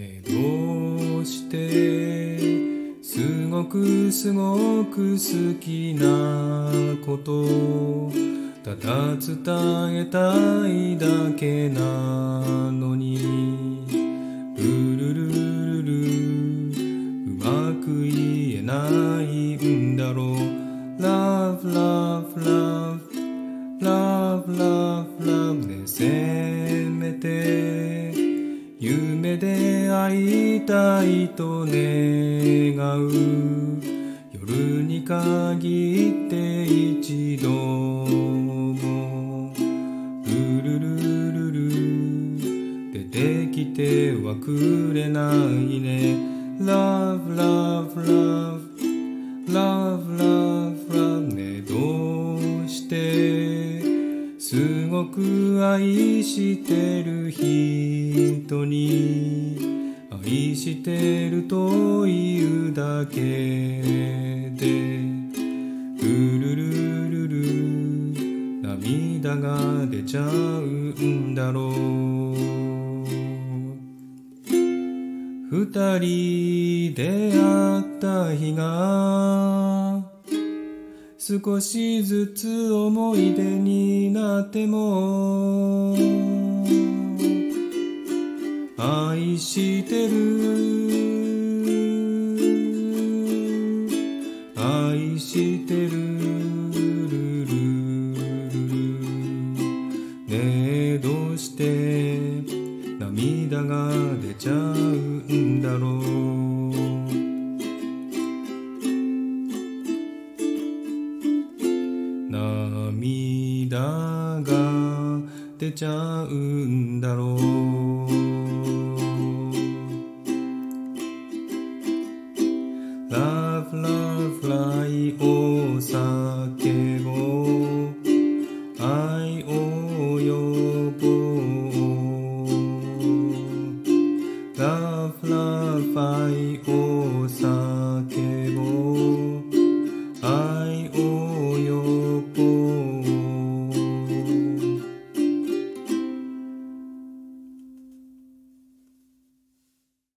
えー、どうしてすごくすごく好きなことただ伝えたいだけなのにルルルルルうまく言えないんだろう。Love, love, love Love, love, love で会いたいと願う。夜に限って一度も。ルルルルル。出てきてはくれないね。Love, love, love Love, love, love ねどうして？すごく愛してる人に。愛してるというだけで。ルルルルル涙が出ちゃうんだろう。二人出会った日が少しずつ思い出になっても。愛してる。愛してる。ルルル。ねえどうして涙が出ちゃうんだろう。涙が出ちゃうんだろう。love, love, like お酒を愛を呼ぼう love, love, 愛を酒